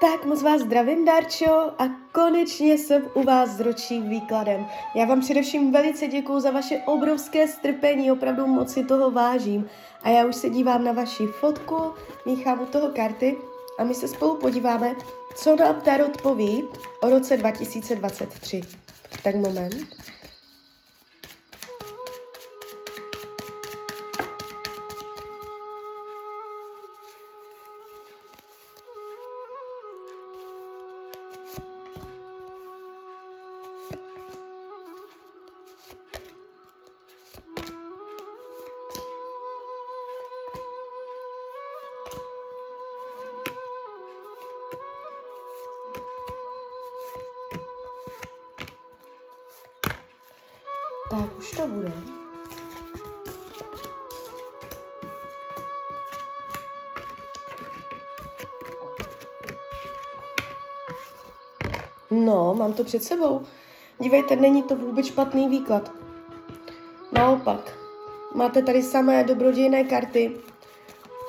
Tak moc vás zdravím, Darčo, a konečně jsem u vás s ročním výkladem. Já vám především velice děkuju za vaše obrovské strpení, opravdu moc si toho vážím. A já už se dívám na vaši fotku, míchám u toho karty a my se spolu podíváme, co nám Tarot poví o roce 2023. Tak moment. Tak už to bude. No, mám to před sebou. Dívejte, není to vůbec špatný výklad. Naopak, máte tady samé dobrodějné karty.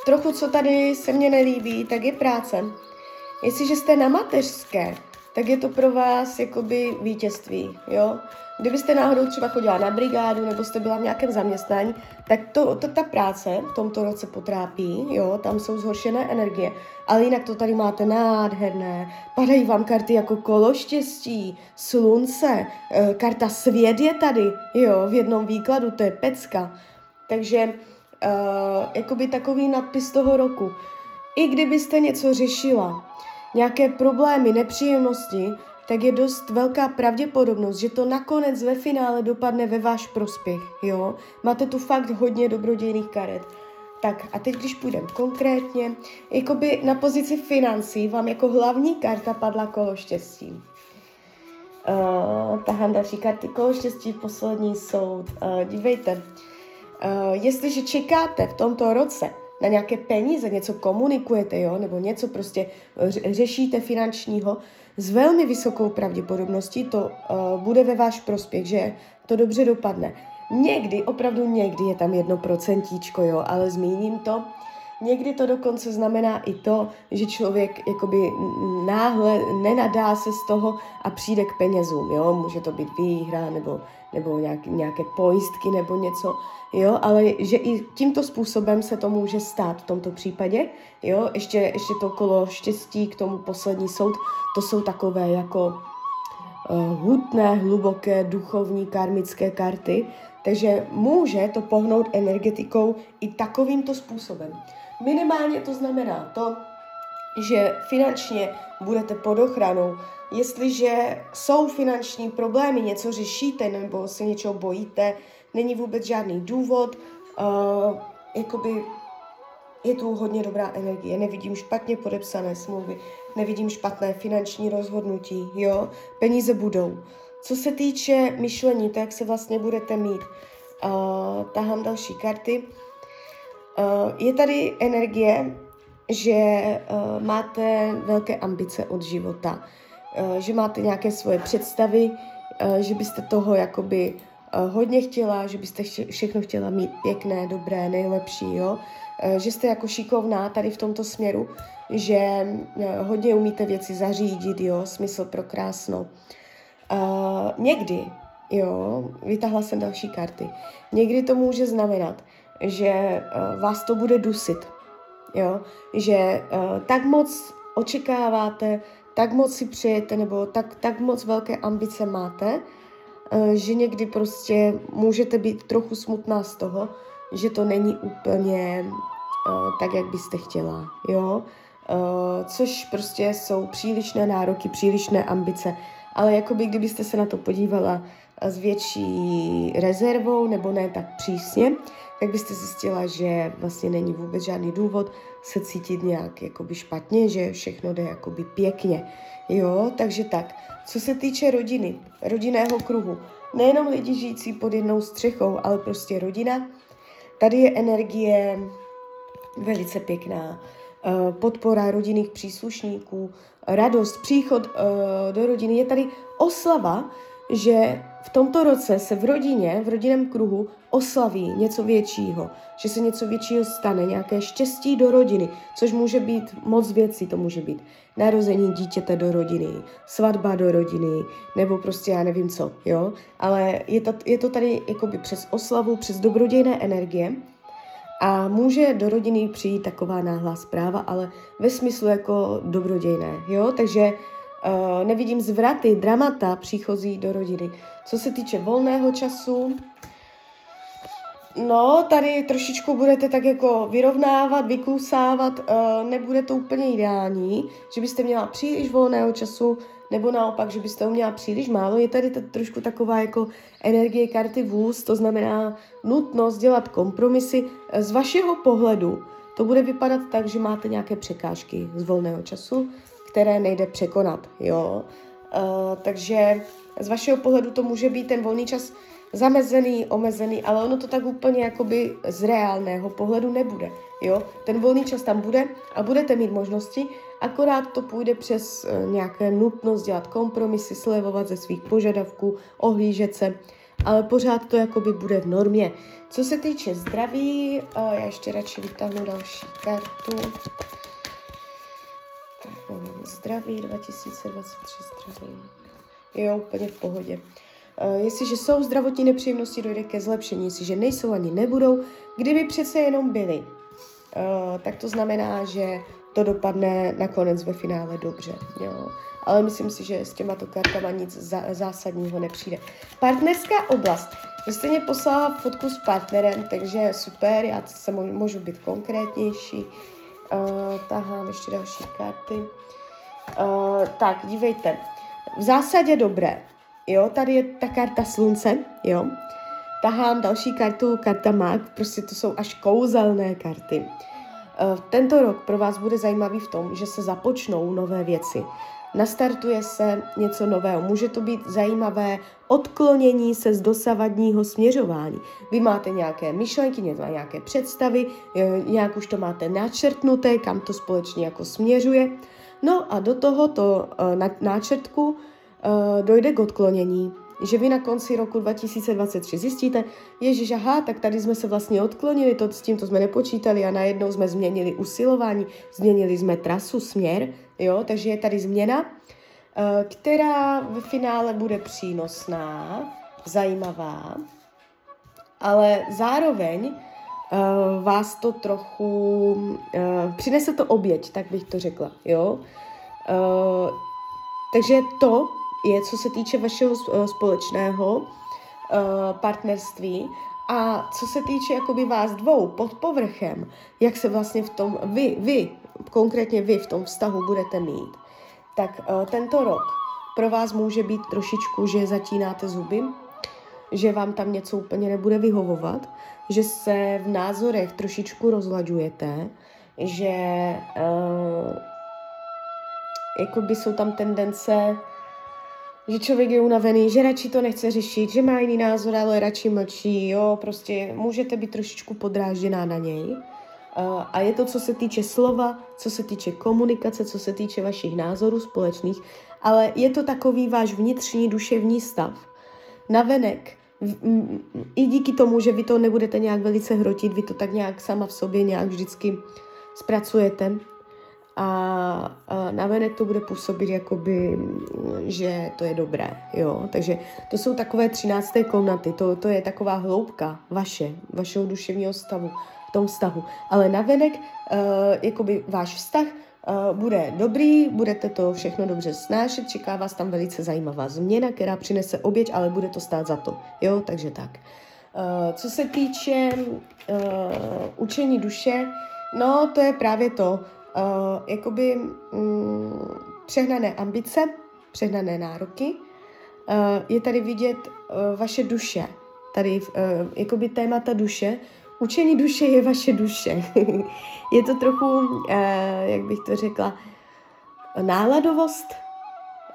Trochu, co tady se mně nelíbí, tak je práce. Jestliže jste na mateřské, tak je to pro vás jakoby vítězství, jo. Kdybyste náhodou třeba chodila na brigádu nebo jste byla v nějakém zaměstnání, tak to, to ta práce v tomto roce potrápí, jo, tam jsou zhoršené energie, ale jinak to tady máte nádherné, padají vám karty jako kolo štěstí, slunce, e, karta svět je tady, jo, v jednom výkladu, to je pecka. Takže e, jakoby takový nadpis toho roku. I kdybyste něco řešila, nějaké problémy, nepříjemnosti, tak je dost velká pravděpodobnost, že to nakonec ve finále dopadne ve váš prospěch, jo? Máte tu fakt hodně dobrodějných karet. Tak a teď, když půjdeme konkrétně, jakoby na pozici financí vám jako hlavní karta padla kolo štěstí. Uh, tahám další karty, kolo štěstí, poslední soud. Uh, dívejte, uh, jestliže čekáte v tomto roce na nějaké peníze, něco komunikujete, jo, nebo něco prostě řešíte finančního, s velmi vysokou pravděpodobností to uh, bude ve váš prospěch, že to dobře dopadne. Někdy, opravdu někdy je tam jedno procentíčko, jo, ale zmíním to. Někdy to dokonce znamená i to, že člověk jakoby náhle nenadá se z toho a přijde k penězům, jo. Může to být výhra nebo, nebo nějak, nějaké pojistky nebo něco, jo, ale že i tímto způsobem se to může stát v tomto případě, jo. Ještě, ještě to kolo štěstí k tomu poslední soud, to jsou takové jako uh, hutné, hluboké, duchovní, karmické karty, takže může to pohnout energetikou i takovýmto způsobem. Minimálně to znamená to, že finančně budete pod ochranou. Jestliže jsou finanční problémy, něco řešíte nebo se něčeho bojíte, není vůbec žádný důvod, uh, jakoby je tu hodně dobrá energie, nevidím špatně podepsané smlouvy, nevidím špatné finanční rozhodnutí, jo, peníze budou. Co se týče myšlení, to jak se vlastně budete mít, uh, tahám další karty, je tady energie, že uh, máte velké ambice od života, uh, že máte nějaké svoje představy, že byste toho jakoby hodně chtěla, že byste všechno chtěla mít pěkné, dobré, nejlepší, jo, Eh, že jste jako šikovná tady v tomto směru, že eh, hodně umíte věci zařídit, jo, smysl pro krásno. Uh, někdy, jo, vytahla jsem další karty, někdy to může znamenat, že uh, vás to bude dusit, jo, že uh, tak moc očekáváte, tak moc si přejete, nebo tak, tak moc velké ambice máte, uh, že někdy prostě můžete být trochu smutná z toho, že to není úplně tak, jak byste chtěla, jo. Což prostě jsou přílišné nároky, přílišné ambice, ale jakoby kdybyste se na to podívala s větší rezervou nebo ne tak přísně, tak byste zjistila, že vlastně není vůbec žádný důvod se cítit nějak jakoby špatně, že všechno jde jakoby pěkně. Jo, takže tak. Co se týče rodiny, rodinného kruhu, nejenom lidi žijící pod jednou střechou, ale prostě rodina, Tady je energie velice pěkná, eh, podpora rodinných příslušníků, radost, příchod eh, do rodiny. Je tady oslava že v tomto roce se v rodině, v rodinném kruhu oslaví něco většího, že se něco většího stane, nějaké štěstí do rodiny, což může být moc věcí, to může být narození dítěte do rodiny, svatba do rodiny, nebo prostě já nevím co, jo, ale je to, je to tady jakoby přes oslavu, přes dobrodějné energie a může do rodiny přijít taková náhlá zpráva, ale ve smyslu jako dobrodějné, jo, takže Uh, nevidím zvraty, dramata příchozí do rodiny. Co se týče volného času, no, tady trošičku budete tak jako vyrovnávat, vyklusávat, uh, nebude to úplně ideální, že byste měla příliš volného času, nebo naopak, že byste ho měla příliš málo. Je tady to trošku taková jako energie karty vůz, to znamená nutnost dělat kompromisy. Z vašeho pohledu to bude vypadat tak, že máte nějaké překážky z volného času, které nejde překonat, jo. Uh, takže z vašeho pohledu to může být ten volný čas zamezený, omezený, ale ono to tak úplně jakoby z reálného pohledu nebude, jo. Ten volný čas tam bude a budete mít možnosti, akorát to půjde přes uh, nějaké nutnost dělat kompromisy, slevovat ze svých požadavků, ohlížet se, ale pořád to jakoby bude v normě. Co se týče zdraví, uh, já ještě radši vytáhnu další kartu. Zdraví 2023 zdraví. Jo, úplně v pohodě. Uh, jestliže jsou zdravotní nepříjemnosti, dojde ke zlepšení. Jestliže nejsou ani nebudou, kdyby přece jenom byly, uh, tak to znamená, že to dopadne nakonec ve finále dobře. Jo. Ale myslím si, že s těmato kartama nic zásadního nepřijde. Partnerská oblast. Vy jste mě poslala fotku s partnerem, takže super, já se můžu být konkrétnější. Uh, tahám ještě další karty. Uh, tak, dívejte. V zásadě dobré. Jo, tady je ta karta slunce, jo. Tahám další kartu, karta mag, prostě to jsou až kouzelné karty. Uh, tento rok pro vás bude zajímavý v tom, že se započnou nové věci nastartuje se něco nového. Může to být zajímavé odklonění se z dosavadního směřování. Vy máte nějaké myšlenky, nějaké představy, nějak už to máte načrtnuté, kam to společně jako směřuje. No a do tohoto uh, náčrtku uh, dojde k odklonění že vy na konci roku 2023 zjistíte, ježiš, aha, tak tady jsme se vlastně odklonili, to, s tím to jsme nepočítali a najednou jsme změnili usilování, změnili jsme trasu, směr, jo, takže je tady změna, eh, která v finále bude přínosná, zajímavá, ale zároveň uh, vás to trochu, uh, přinese to oběť, tak bych to řekla, jo. Takže to, je, co se týče vašeho eh, společného uh, partnerství. A co se týče jakoby vás dvou pod povrchem, jak se vlastně v tom vy, vy, konkrétně vy v tom vztahu budete mít, tak uh, tento rok pro vás může být trošičku, že zatínáte zuby, že vám tam něco úplně nebude vyhovovat, že se v názorech trošičku rozlaďujete, že uh, jakoby jsou tam tendence že člověk je unavený, že radši to nechce řešit, že má jiný názor, ale radši mlčí, jo, prostě můžete být trošičku podrážděná na něj. A je to, co se týče slova, co se týče komunikace, co se týče vašich názorů společných, ale je to takový váš vnitřní duševní stav. Navenek, i díky tomu, že vy to nebudete nějak velice hrotit, vy to tak nějak sama v sobě nějak vždycky zpracujete, a, a navenek to bude působit jakoby, že to je dobré, jo. Takže to jsou takové třinácté komnaty, to, to je taková hloubka vaše, vašeho duševního stavu, v tom vztahu. Ale navenek, uh, jakoby váš vztah uh, bude dobrý, budete to všechno dobře snášet, čeká vás tam velice zajímavá změna, která přinese oběť, ale bude to stát za to, jo, takže tak. Uh, co se týče uh, učení duše, no to je právě to, uh, jakoby um, přehnané ambice, přehnané nároky. Uh, je tady vidět uh, vaše duše, tady uh, jakoby témata duše. Učení duše je vaše duše. je to trochu, uh, jak bych to řekla, náladovost,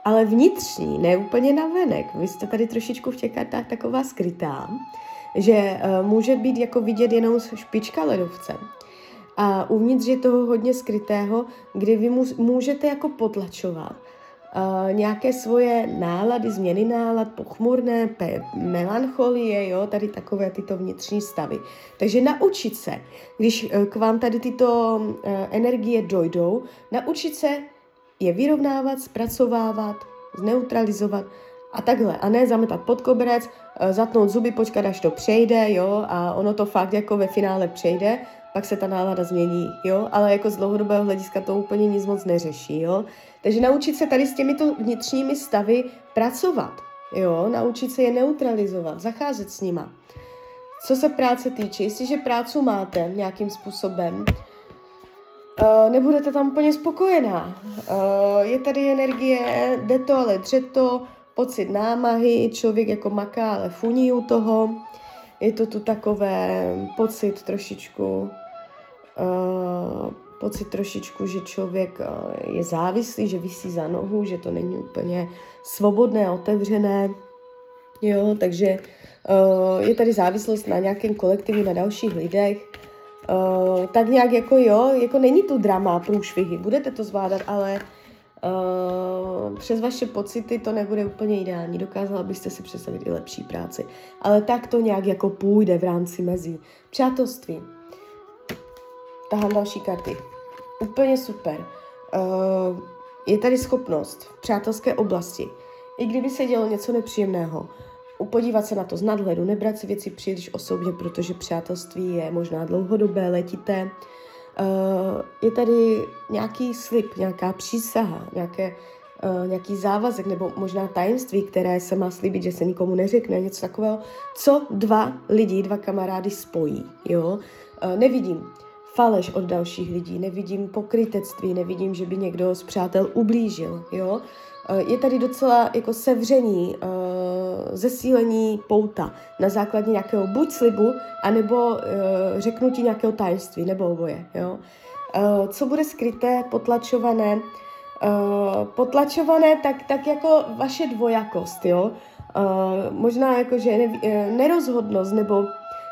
ale vnitřní, ne úplně navenek. Vy jste tady trošičku v těch kartách taková skrytá, že uh, může být jako vidět jenom špička ledovce. A uvnitř je toho hodně skrytého, kdy vy můžete jako potlačovat uh, nějaké svoje nálady, změny nálad, pochmurné, pe- melancholie, jo, tady takové tyto vnitřní stavy. Takže naučit se, když uh, k vám tady tyto uh, energie dojdou, naučit se je vyrovnávat, zpracovávat, zneutralizovat a takhle. A ne zametat pod koberec, zatnout zuby, počkat, až to přejde, jo, a ono to fakt jako ve finále přejde, pak se ta nálada změní, jo, ale jako z dlouhodobého hlediska to úplně nic moc neřeší, jo. Takže naučit se tady s těmito vnitřními stavy pracovat, jo, naučit se je neutralizovat, zacházet s nima. Co se práce týče, jestliže prácu máte nějakým způsobem, uh, nebudete tam úplně spokojená. Uh, je tady energie, jde to, ale dře to, pocit námahy, člověk jako maká, ale funí u toho. Je to tu takové pocit trošičku uh, pocit trošičku, že člověk uh, je závislý, že vysí za nohu, že to není úplně svobodné otevřené. Jo, takže uh, je tady závislost na nějakém kolektivu, na dalších lidech. Uh, tak nějak jako jo, jako není tu drama, průšvihy, budete to zvládat, ale uh, přes vaše pocity to nebude úplně ideální. Dokázala byste si představit i lepší práci. Ale tak to nějak jako půjde v rámci mezí. Přátelství tahám další karty. Úplně super. Uh, je tady schopnost v přátelské oblasti, i kdyby se dělo něco nepříjemného, upodívat se na to z nadhledu, nebrat si věci příliš osobně, protože přátelství je možná dlouhodobé, letité. Uh, je tady nějaký slib, nějaká přísaha, nějaké, uh, nějaký závazek nebo možná tajemství, které se má slíbit, že se nikomu neřekne, něco takového, co dva lidi, dva kamarády spojí. Jo? Nevidím faleš od dalších lidí, nevidím pokrytectví, nevidím, že by někdo z přátel ublížil, jo. Eh, je tady docela jako sevření, uh, zesílení pouta na základě nějakého buď slibu, anebo uh, řeknutí nějakého tajemství, nebo oboje, jo. Co bude skryté, potlačované, potlačované, tak, tak jako vaše dvojakost, jo. Možná jako, že ne, nerozhodnost, nebo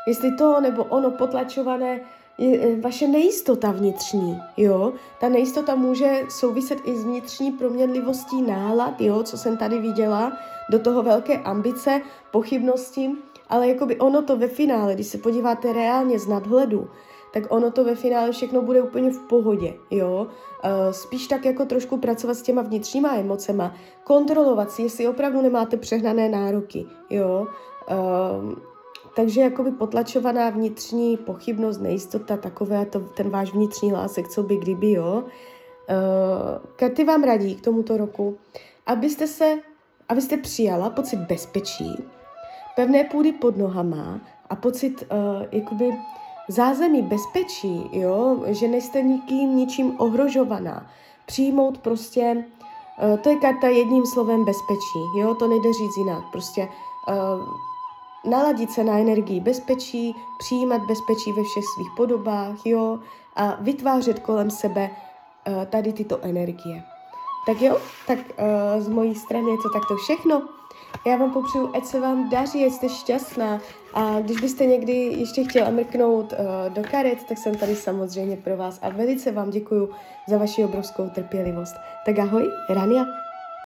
jestli to nebo ono potlačované, je e, vaše nejistota vnitřní, jo. Ta nejistota může souviset i s vnitřní proměnlivostí nálad, jo, co jsem tady viděla, do toho velké ambice, pochybnosti, ale jakoby ono to ve finále, když se podíváte reálně z nadhledu, tak ono to ve finále všechno bude úplně v pohodě, jo. Uh, spíš tak jako trošku pracovat s těma vnitřníma emocema, kontrolovat si, jestli opravdu nemáte přehnané nároky, jo. Takže jakoby potlačovaná vnitřní pochybnost, nejistota, takové to, ten váš vnitřní lásek, co by kdyby, jo. Uh, karty vám radí k tomuto roku, abyste se, abyste přijala pocit bezpečí, pevné půdy pod nohama a pocit uh, jakoby zázemí bezpečí, jo, že nejste nikým ničím ohrožovaná. Přijmout prostě, uh, to je karta jedním slovem bezpečí, jo, to nejde říct jinak, prostě uh, naladit se na energii bezpečí, přijímat bezpečí ve všech svých podobách, jo, a vytvářet kolem sebe uh, tady tyto energie. Tak jo, tak uh, z mojí strany je to takto všechno. Já vám popřeju, ať se vám daří, ať jste šťastná a když byste někdy ještě chtěla mrknout uh, do karet, tak jsem tady samozřejmě pro vás a velice vám děkuju za vaši obrovskou trpělivost. Tak ahoj, Rania.